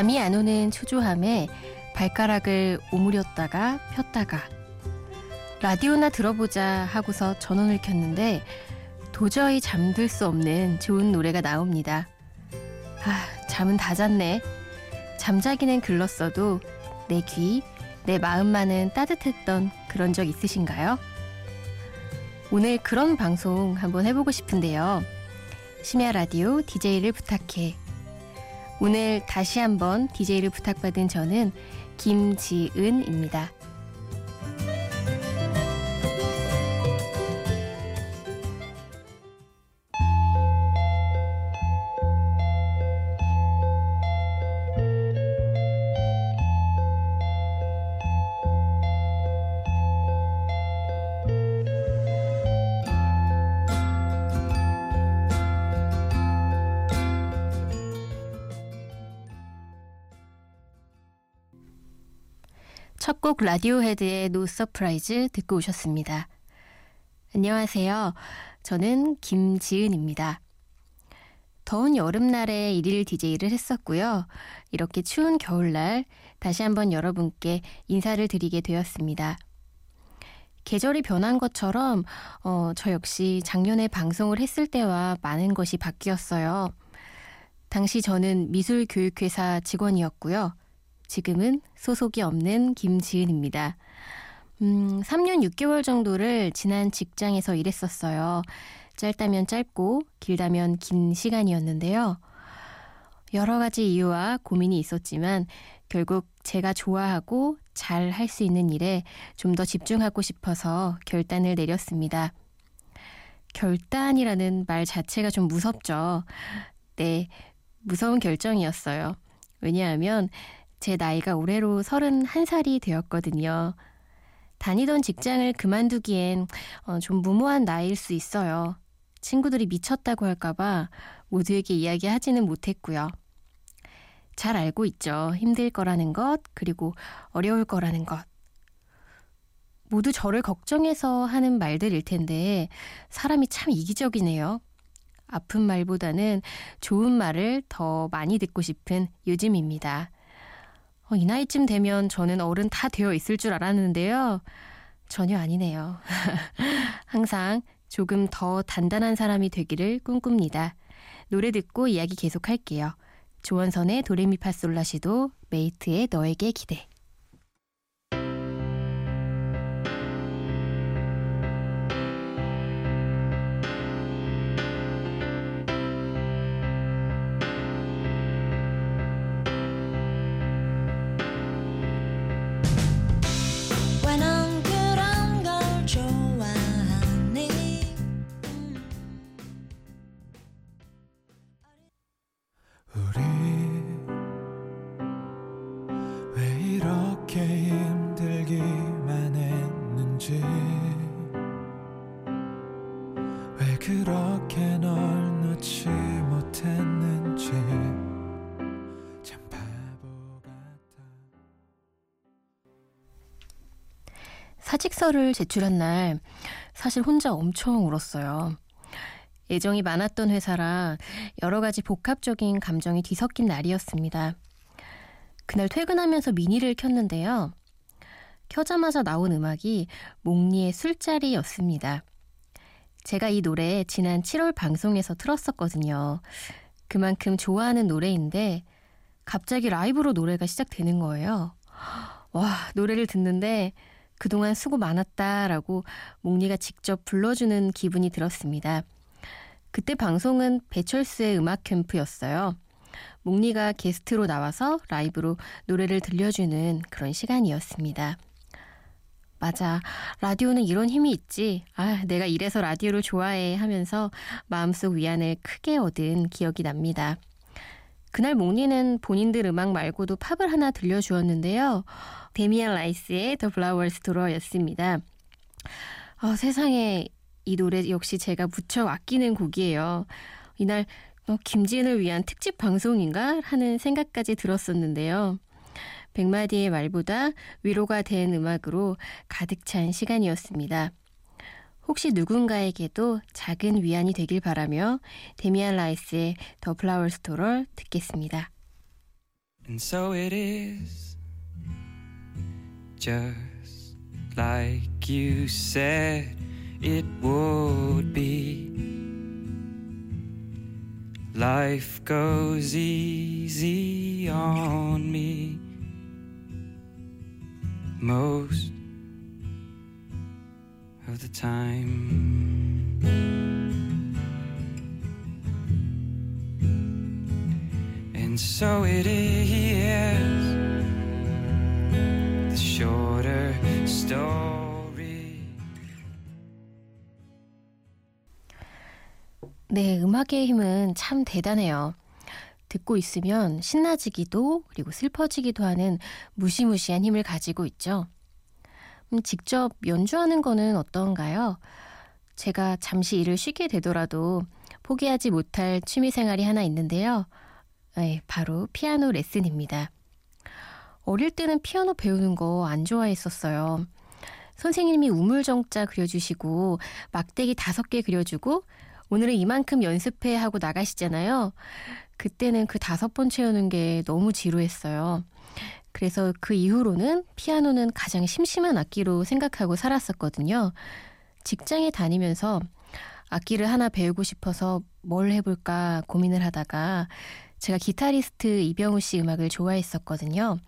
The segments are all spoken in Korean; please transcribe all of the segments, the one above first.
잠이 안 오는 초조함에 발가락을 오므렸다가 폈다가 라디오나 들어보자 하고서 전원을 켰는데 도저히 잠들 수 없는 좋은 노래가 나옵니다. 아, 잠은 다 잤네. 잠자기는 글렀어도 내 귀, 내 마음만은 따뜻했던 그런 적 있으신가요? 오늘 그런 방송 한번 해보고 싶은데요. 심야 라디오 DJ를 부탁해. 오늘 다시 한번 DJ를 부탁받은 저는 김지은입니다. 첫 곡 라디오헤드의 No Surprise 듣고 오셨습니다. 안녕하세요. 저는 김지은입니다. 더운 여름날에 일일 DJ를 했었고요. 이렇게 추운 겨울날 다시 한번 여러분께 인사를 드리게 되었습니다. 계절이 변한 것처럼 어, 저 역시 작년에 방송을 했을 때와 많은 것이 바뀌었어요. 당시 저는 미술교육회사 직원이었고요. 지금은 소속이 없는 김지은입니다. 음, 3년 6개월 정도를 지난 직장에서 일했었어요. 짧다면 짧고 길다면 긴 시간이었는데요. 여러 가지 이유와 고민이 있었지만 결국 제가 좋아하고 잘 할 수 있는 일에 좀 더 집중하고 싶어서 결단을 내렸습니다. 결단이라는 말 자체가 좀 무섭죠. 네, 무서운 결정이었어요. 왜냐하면 제 나이가 올해로 31살이 되었거든요. 다니던 직장을 그만두기엔 어, 좀 무모한 나이일 수 있어요. 친구들이 미쳤다고 할까봐 모두에게 이야기하지는 못했고요. 잘 알고 있죠. 힘들 거라는 것, 그리고 어려울 거라는 것. 모두 저를 걱정해서 하는 말들일 텐데, 사람이 참 이기적이네요. 아픈 말보다는 좋은 말을 더 많이 듣고 싶은 요즘입니다. 어, 이 나이쯤 되면 저는 어른 다 되어 있을 줄 알았는데요. 전혀 아니네요. 항상 조금 더 단단한 사람이 되기를 꿈꿉니다. 노래 듣고 이야기 계속할게요. 조원선의 도레미파솔라시도 메이트의 너에게 기대. 사직서를 제출한 날 사실 혼자 엄청 울었어요. 애정이 많았던 회사라 여러 가지 복합적인 감정이 뒤섞인 날이었습니다. 그날 퇴근하면서 미니를 켰는데요. 켜자마자 나온 음악이 몽니의 술자리였습니다. 제가 이 노래 지난 7월 방송에서 틀었었거든요. 그만큼 좋아하는 노래인데 갑자기 라이브로 노래가 시작되는 거예요. 와, 노래를 듣는데 그동안 수고 많았다라고 몽니가 직접 불러주는 기분이 들었습니다. 그때 방송은 배철수의 음악 캠프였어요. 몽니가 게스트로 나와서 라이브로 노래를 들려주는 그런 시간이었습니다. 맞아. 라디오는 이런 힘이 있지. 아, 내가 이래서 라디오를 좋아해 하면서 마음속 위안을 크게 얻은 기억이 납니다. 그날 몽니는 본인들 음악 말고도 팝을 하나 들려주었는데요. 데미안 라이스의 The Flower Store였습니다. 어, 세상에 이 노래 역시 제가 무척 아끼는 곡이에요. 이날 어, 김지은을 위한 특집 방송인가 하는 생각까지 들었었는데요. 백마디의 말보다 위로가 된 음악으로 가득 찬 시간이었습니다. 혹시 누군가에게도 작은 위안이 되길 바라며 데미안 라이스의 더 플라워 스토럴 듣겠습니다. And so it is just like you said it would be. Life goes easy on me most of the time. And so it is the shorter story. 네, 음악의 힘은 참 대단해요. 듣고 있으면 신나지기도 그리고 슬퍼지기도 하는 무시무시한 힘을 가지고 있죠. 음, 직접 연주하는 거는 어떤가요? 제가 잠시 일을 쉬게 되더라도 포기하지 못할 취미 생활이 하나 있는데요. 네, 바로 피아노 레슨입니다. 어릴 때는 피아노 배우는 거 안 좋아했었어요. 선생님이 우물정자 그려주시고 막대기 다섯 개 그려주고 오늘은 이만큼 연습해 하고 나가시잖아요. 그때는 그 다섯 번 채우는 게 너무 지루했어요. 그래서 그 이후로는 피아노는 가장 심심한 악기로 생각하고 살았었거든요. 직장에 다니면서 악기를 하나 배우고 싶어서 뭘 해볼까 고민을 하다가 제가 기타리스트 이병우 씨 음악을 좋아했었거든요.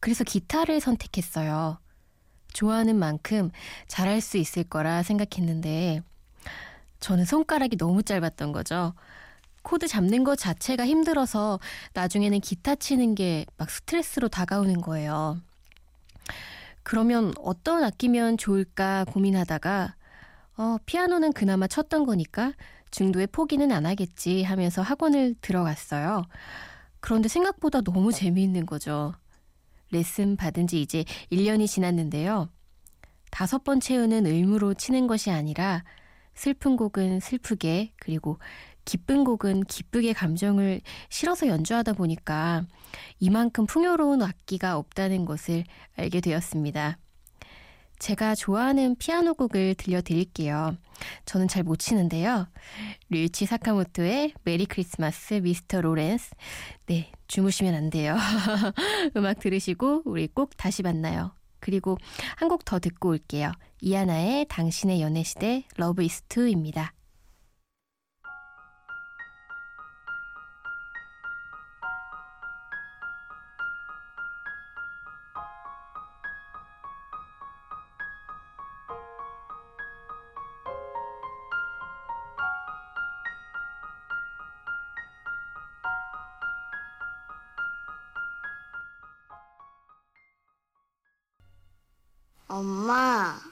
그래서 기타를 선택했어요. 좋아하는 만큼 잘할 수 있을 거라 생각했는데 저는 손가락이 너무 짧았던 거죠. 코드 잡는 것 자체가 힘들어서 나중에는 기타 치는 게 막 스트레스로 다가오는 거예요. 그러면 어떤 악기면 좋을까 고민하다가 어, 피아노는 그나마 쳤던 거니까 중도에 포기는 안 하겠지 하면서 학원을 들어갔어요. 그런데 생각보다 너무 재미있는 거죠. 레슨 받은 지 이제 1년이 지났는데요. 다섯 번 채우는 의무로 치는 것이 아니라 슬픈 곡은 슬프게 그리고 기쁜 곡은 기쁘게 감정을 실어서 연주하다 보니까 이만큼 풍요로운 악기가 없다는 것을 알게 되었습니다. 제가 좋아하는 피아노 곡을 들려드릴게요. 저는 잘 못 치는데요. 류이치 사카모토의 Merry Christmas Mr. Lawrence. 네, 주무시면 안 돼요. 음악 들으시고 우리 꼭 다시 만나요. 그리고 한 곡 더 듣고 올게요. 이하나의 당신의 연애시대 러브 이스 투입니다. 엄마.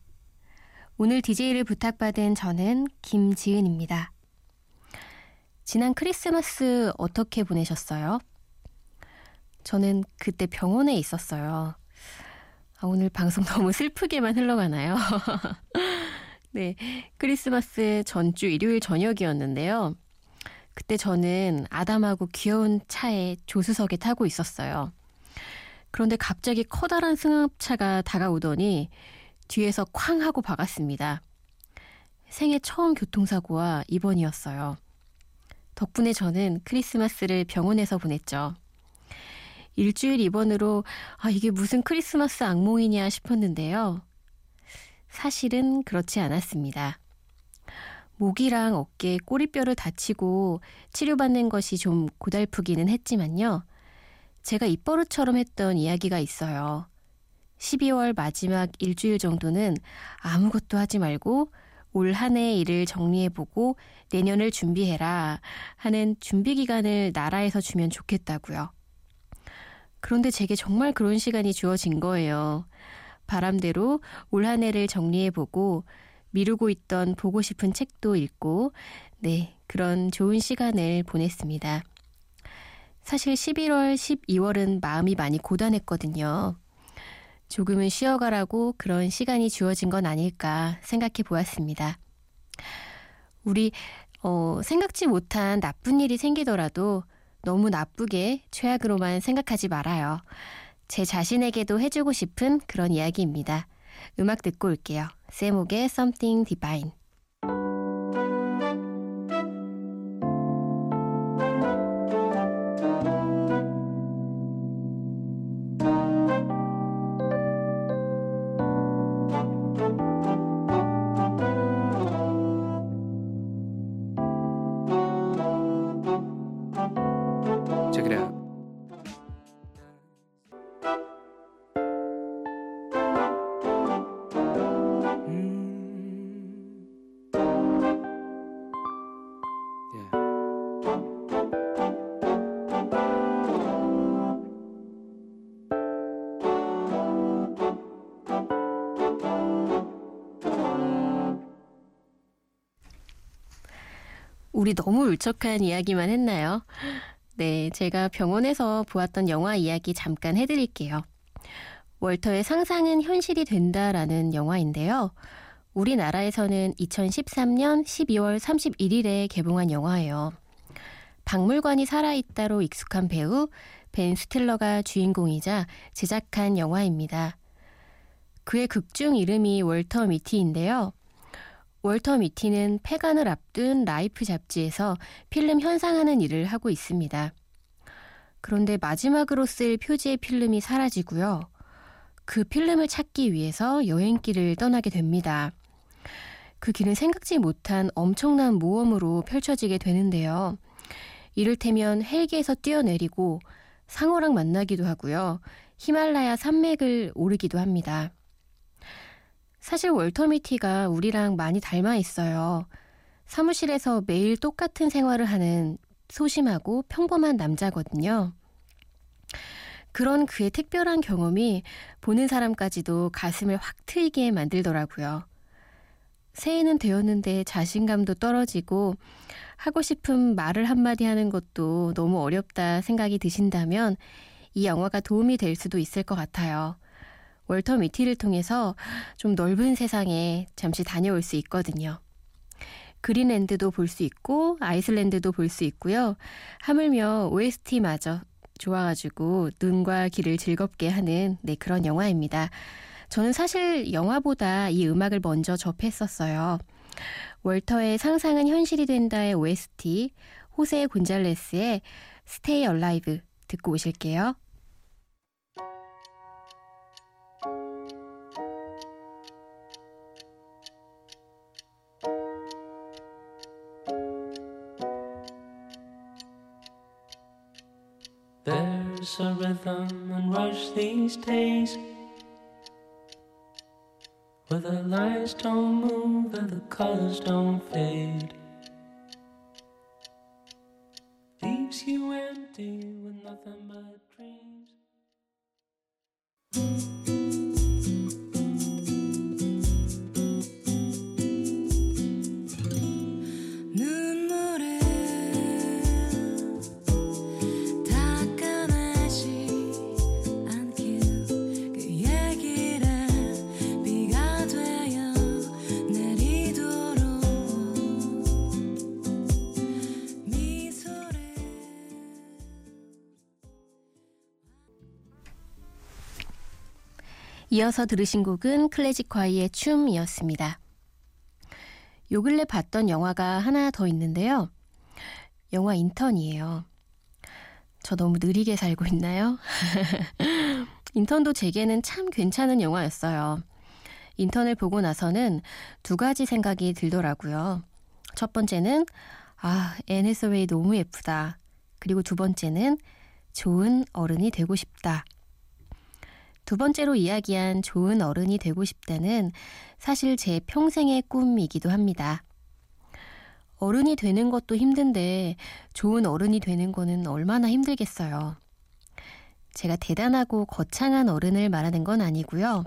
오늘 DJ를 부탁받은 저는 김지은입니다. 지난 크리스마스 어떻게 보내셨어요? 저는 그때 병원에 있었어요. 아, 오늘 방송 너무 슬프게만 흘러가나요? 네, 크리스마스 전주 일요일 저녁이었는데요. 그때 저는 아담하고 귀여운 차에 조수석에 타고 있었어요. 그런데 갑자기 커다란 승합차가 다가오더니 뒤에서 쾅 하고 박았습니다. 생애 처음 교통사고와 입원이었어요. 덕분에 저는 크리스마스를 병원에서 보냈죠. 일주일 입원으로 아, 이게 무슨 크리스마스 악몽이냐 싶었는데요. 사실은 그렇지 않았습니다. 목이랑 어깨, 꼬리뼈를 다치고 치료받는 것이 좀 고달프기는 했지만요. 제가 입버릇처럼 했던 이야기가 있어요. 12월 마지막 일주일 정도는 아무것도 하지 말고 올 한 해의 일을 정리해보고 내년을 준비해라 하는 준비 기간을 나라에서 주면 좋겠다고요. 그런데 제게 정말 그런 시간이 주어진 거예요. 바람대로 올 한 해를 정리해보고 미루고 있던 보고 싶은 책도 읽고, 네, 그런 좋은 시간을 보냈습니다. 사실 11월, 12월은 마음이 많이 고단했거든요. 조금은 쉬어가라고 그런 시간이 주어진 건 아닐까 생각해 보았습니다. 우리, 어, 생각지 못한 나쁜 일이 생기더라도 너무 나쁘게 최악으로만 생각하지 말아요. 제 자신에게도 해주고 싶은 그런 이야기입니다. 음악 듣고 올게요. 세목의 Something Divine. 우리 너무 울적한 이야기만 했나요? 네, 제가 병원에서 보았던 영화 이야기 잠깐 해드릴게요. 월터의 상상은 현실이 된다라는 영화인데요. 우리나라에서는 2013년 12월 31일에 개봉한 영화예요. 박물관이 살아있다로 익숙한 배우 벤 스틸러가 주인공이자 제작한 영화입니다. 그의 극중 이름이 월터 미티인데요. 월터 미티는 폐간을 앞둔 라이프 잡지에서 필름 현상하는 일을 하고 있습니다. 그런데 마지막으로 쓸 표지의 필름이 사라지고요. 그 필름을 찾기 위해서 여행길을 떠나게 됩니다. 그 길은 생각지 못한 엄청난 모험으로 펼쳐지게 되는데요. 이를테면 헬기에서 뛰어내리고 상어랑 만나기도 하고요. 히말라야 산맥을 오르기도 합니다. 사실 월터 미티가 우리랑 많이 닮아 있어요. 사무실에서 매일 똑같은 생활을 하는 소심하고 평범한 남자거든요. 그런 그의 특별한 경험이 보는 사람까지도 가슴을 확 트이게 만들더라고요. 새해는 되었는데 자신감도 떨어지고 하고 싶은 말을 한마디 하는 것도 너무 어렵다 생각이 드신다면 이 영화가 도움이 될 수도 있을 것 같아요. 월터 미티를 통해서 좀 넓은 세상에 잠시 다녀올 수 있거든요. 그린랜드도 볼 수 있고 아이슬란드도 볼 수 있고요. 하물며 OST마저 좋아가지고 눈과 귀를 즐겁게 하는 네 그런 영화입니다. 저는 사실 영화보다 이 음악을 먼저 접했었어요. 월터의 상상은 현실이 된다의 OST 호세 곤잘레스의 Stay Alive 듣고 오실게요. A rhythm and rush these days. Where the lights don't move and the colors don't fade. Leaves you empty with nothing but 이어서 들으신 곡은 클래식 과이의 춤이었습니다. 요 근래 봤던 영화가 하나 더 있는데요. 영화 인턴이에요. 저 너무 느리게 살고 있나요? 인턴도 제게는 참 괜찮은 영화였어요. 인턴을 보고 나서는 두 가지 생각이 들더라고요. 첫 번째는, 아, 애네서웨이 너무 예쁘다. 그리고 두 번째는, 좋은 어른이 되고 싶다. 두 번째로 이야기한 좋은 어른이 되고 싶다는 사실 제 평생의 꿈이기도 합니다. 어른이 되는 것도 힘든데 좋은 어른이 되는 거는 얼마나 힘들겠어요. 제가 대단하고 거창한 어른을 말하는 건 아니고요.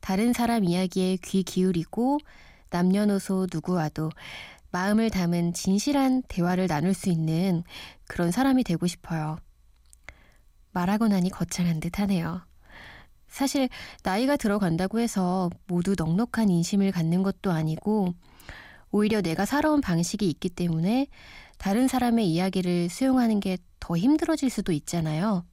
다른 사람 이야기에 귀 기울이고 남녀노소 누구와도 마음을 담은 진실한 대화를 나눌 수 있는 그런 사람이 되고 싶어요. 말하고 나니 거창한 듯 하네요. 사실 나이가 들어간다고 해서 모두 넉넉한 인심을 갖는 것도 아니고 오히려 내가 살아온 방식이 있기 때문에 다른 사람의 이야기를 수용하는 게 더 힘들어질 수도 있잖아요.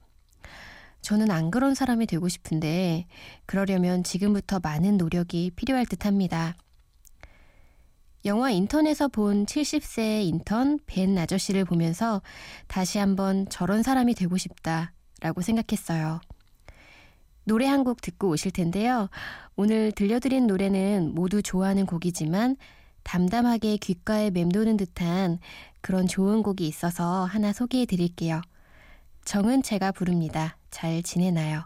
저는 안 그런 사람이 되고 싶은데 그러려면 지금부터 많은 노력이 필요할 듯 합니다. 영화 인턴에서 본 70세의 인턴 벤 아저씨를 보면서 다시 한번 저런 사람이 되고 싶다라고 생각했어요. 노래 한 곡 듣고 오실 텐데요. 오늘 들려드린 노래는 모두 좋아하는 곡이지만 담담하게 귓가에 맴도는 듯한 그런 좋은 곡이 있어서 하나 소개해 드릴게요. 정은채가 부릅니다. 잘 지내나요?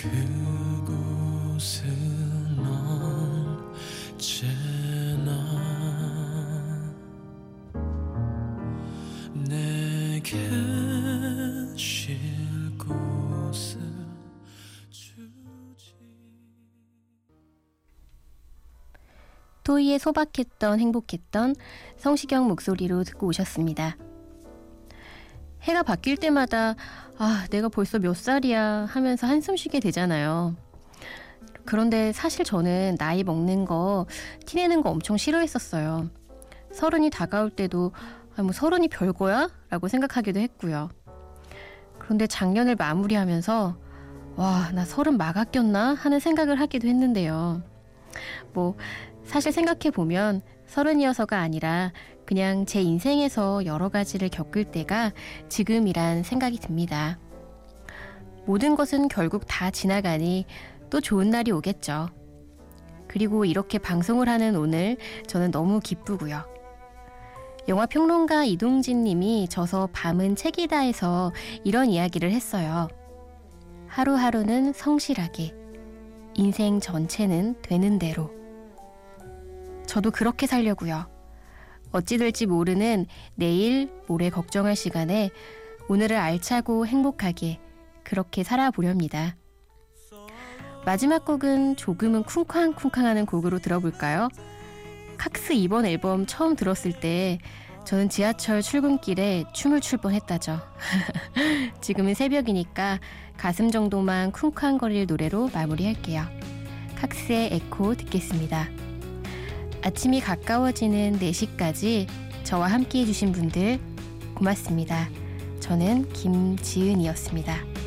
그곳은 언제나 내게 쉴 곳을 주지 토이의 소박했던 행복했던 성시경 목소리로 듣고 오셨습니다. 해가 바뀔 때마다 아, 내가 벌써 몇 살이야 하면서 한숨 쉬게 되잖아요. 그런데 사실 저는 나이 먹는 거, 티내는 거 엄청 싫어했었어요. 서른이 다가올 때도 아, 뭐 서른이 별거야? 라고 생각하기도 했고요. 그런데 작년을 마무리하면서 와, 나 서른 막아꼈나? 하는 생각을 하기도 했는데요. 뭐, 사실 생각해보면 서른이어서가 아니라 그냥 제 인생에서 여러 가지를 겪을 때가 지금이란 생각이 듭니다. 모든 것은 결국 다 지나가니 또 좋은 날이 오겠죠. 그리고 이렇게 방송을 하는 오늘 저는 너무 기쁘고요. 영화 평론가 이동진 님이 저서 밤은 책이다에서 이런 이야기를 했어요. 하루하루는 성실하게, 인생 전체는 되는 대로. 저도 그렇게 살려고요. 어찌 될지 모르는 내일, 모레 걱정할 시간에 오늘을 알차고 행복하게 그렇게 살아보렵니다. 마지막 곡은 조금은 쿵쾅쿵쾅하는 곡으로 들어볼까요? 칵스 이번 앨범 처음 들었을 때 저는 지하철 출근길에 춤을 출 뻔했다죠. 지금은 새벽이니까 가슴 정도만 쿵쾅거릴 노래로 마무리할게요. 칵스의 에코 듣겠습니다. 아침이 가까워지는 4시까지 저와 함께 해주신 분들 고맙습니다. 저는 김지은이었습니다.